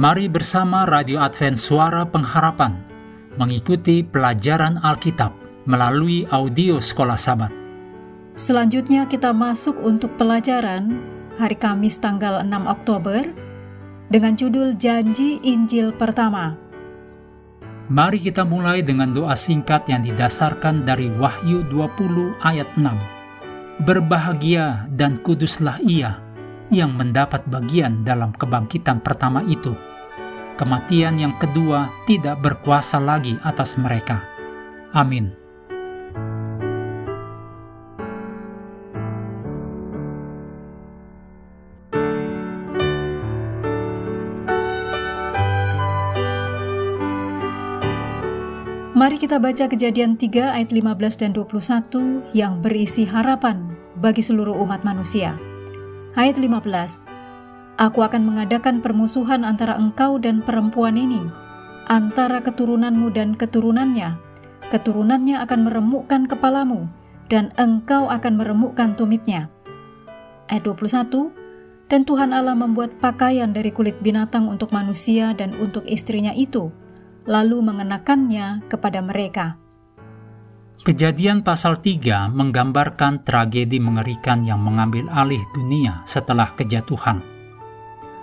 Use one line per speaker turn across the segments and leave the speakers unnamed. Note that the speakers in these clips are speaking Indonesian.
Mari bersama Radio Advent Suara Pengharapan mengikuti pelajaran Alkitab melalui audio Sekolah Sabat.
Selanjutnya kita masuk untuk pelajaran hari Kamis tanggal 6 Oktober dengan judul Janji Injil Pertama.
Mari kita mulai dengan doa singkat yang didasarkan dari Wahyu 20 ayat 6. Berbahagia dan kuduslah ia yang mendapat bagian dalam kebangkitan pertama itu kematian yang kedua tidak berkuasa lagi atas mereka. Amin.
Mari kita baca kejadian 3 ayat 15 dan 21 yang berisi harapan bagi seluruh umat manusia. Ayat 15 Aku akan mengadakan permusuhan antara engkau dan perempuan ini, antara keturunanmu dan keturunannya. Keturunannya akan meremukkan kepalamu, dan engkau akan meremukkan tumitnya. Ayat 21, Dan Tuhan Allah membuat pakaian dari kulit binatang untuk manusia dan untuk istrinya itu, lalu mengenakannya kepada mereka.
Kejadian pasal 3 menggambarkan tragedi mengerikan yang mengambil alih dunia setelah kejatuhan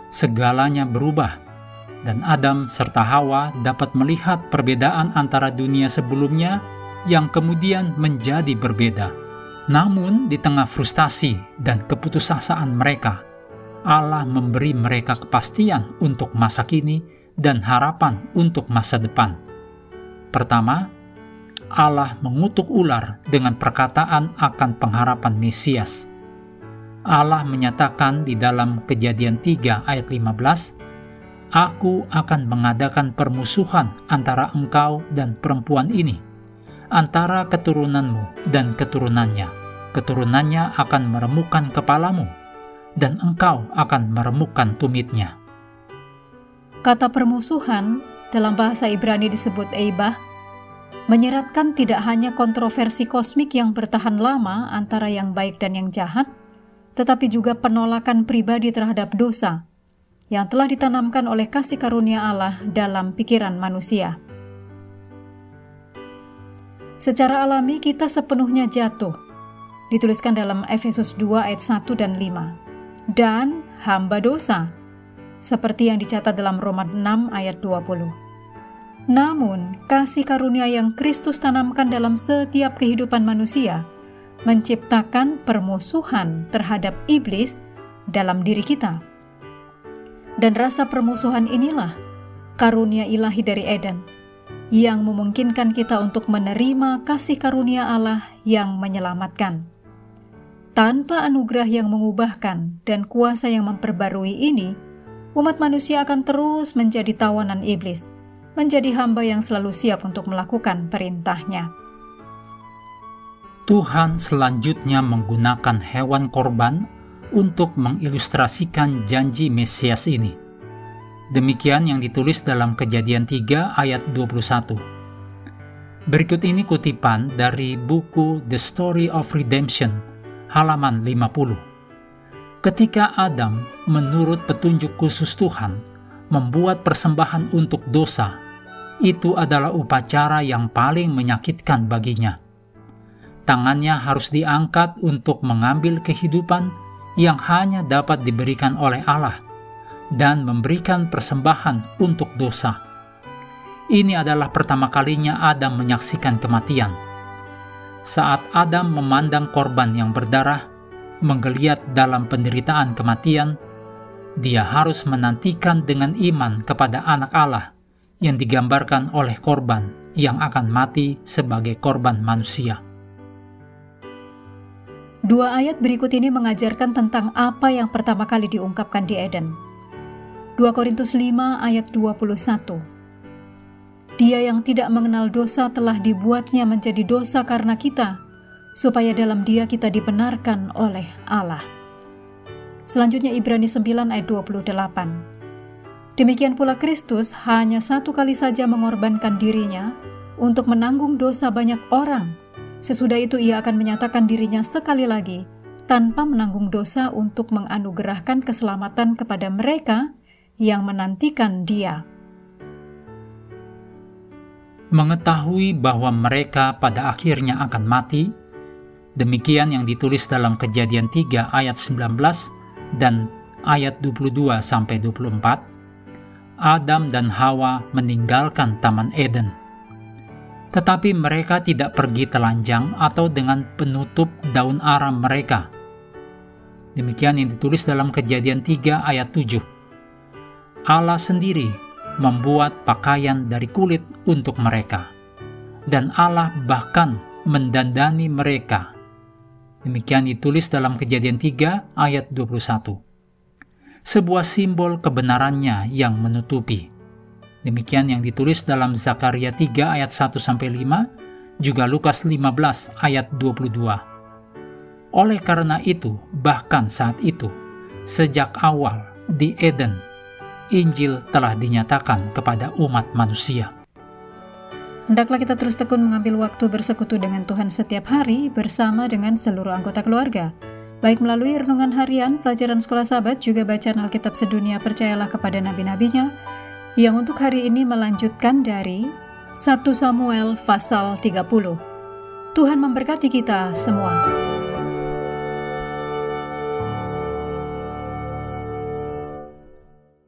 segalanya berubah, dan Adam serta Hawa dapat melihat perbedaan antara dunia sebelumnya yang kemudian menjadi berbeda. Namun, di tengah frustasi dan keputusasaan mereka, Allah memberi mereka kepastian untuk masa kini dan harapan untuk masa depan. Pertama, Allah mengutuk ular dengan perkataan akan pengharapan Mesias Allah menyatakan di dalam kejadian 3 ayat 15, Aku akan mengadakan permusuhan antara engkau dan perempuan ini, antara keturunanmu dan keturunannya. Keturunannya akan meremukkan kepalamu, dan engkau akan meremukkan tumitnya.
Kata permusuhan dalam bahasa Ibrani disebut eibah, menyeratkan tidak hanya kontroversi kosmik yang bertahan lama antara yang baik dan yang jahat, tetapi juga penolakan pribadi terhadap dosa yang telah ditanamkan oleh kasih karunia Allah dalam pikiran manusia. Secara alami kita sepenuhnya jatuh, dituliskan dalam Efesus 2 ayat 1 dan 5, dan hamba dosa, seperti yang dicatat dalam Roma 6 ayat 20. Namun, kasih karunia yang Kristus tanamkan dalam setiap kehidupan manusia – menciptakan permusuhan terhadap iblis dalam diri kita. Dan rasa permusuhan inilah karunia ilahi dari Eden yang memungkinkan kita untuk menerima kasih karunia Allah yang menyelamatkan. Tanpa anugerah yang mengubahkan dan kuasa yang memperbarui ini, umat manusia akan terus menjadi tawanan iblis, menjadi hamba yang selalu siap untuk melakukan perintahnya.
Tuhan selanjutnya menggunakan hewan korban untuk mengilustrasikan janji Mesias ini. Demikian yang ditulis dalam Kejadian 3 ayat 21. Berikut ini kutipan dari buku The Story of Redemption, halaman 50. Ketika Adam, menurut petunjuk khusus Tuhan, membuat persembahan untuk dosa, itu adalah upacara yang paling menyakitkan baginya tangannya harus diangkat untuk mengambil kehidupan yang hanya dapat diberikan oleh Allah dan memberikan persembahan untuk dosa. Ini adalah pertama kalinya Adam menyaksikan kematian. Saat Adam memandang korban yang berdarah, menggeliat dalam penderitaan kematian, dia harus menantikan dengan iman kepada anak Allah yang digambarkan oleh korban yang akan mati sebagai korban manusia.
Dua ayat berikut ini mengajarkan tentang apa yang pertama kali diungkapkan di Eden. 2 Korintus 5 ayat 21. Dia yang tidak mengenal dosa telah dibuatnya menjadi dosa karena kita, supaya dalam dia kita dibenarkan oleh Allah. Selanjutnya Ibrani 9 ayat 28. Demikian pula Kristus hanya satu kali saja mengorbankan dirinya untuk menanggung dosa banyak orang Sesudah itu ia akan menyatakan dirinya sekali lagi tanpa menanggung dosa untuk menganugerahkan keselamatan kepada mereka yang menantikan dia.
Mengetahui bahwa mereka pada akhirnya akan mati, demikian yang ditulis dalam Kejadian 3 ayat 19 dan ayat 22 sampai 24. Adam dan Hawa meninggalkan Taman Eden. Tetapi mereka tidak pergi telanjang atau dengan penutup daun aram mereka. Demikian yang ditulis dalam Kejadian 3 ayat 7. Allah sendiri membuat pakaian dari kulit untuk mereka. Dan Allah bahkan mendandani mereka. Demikian ditulis dalam Kejadian 3 ayat 21 sebuah simbol kebenarannya yang menutupi. Demikian yang ditulis dalam Zakaria 3 ayat 1 sampai 5, juga Lukas 15 ayat 22. Oleh karena itu, bahkan saat itu, sejak awal di Eden, Injil telah dinyatakan kepada umat manusia.
Hendaklah kita terus tekun mengambil waktu bersekutu dengan Tuhan setiap hari bersama dengan seluruh anggota keluarga Baik melalui renungan harian, pelajaran sekolah sahabat, juga bacaan Alkitab sedunia percayalah kepada nabi-nabinya, yang untuk hari ini melanjutkan dari 1 Samuel pasal 30. Tuhan memberkati kita semua.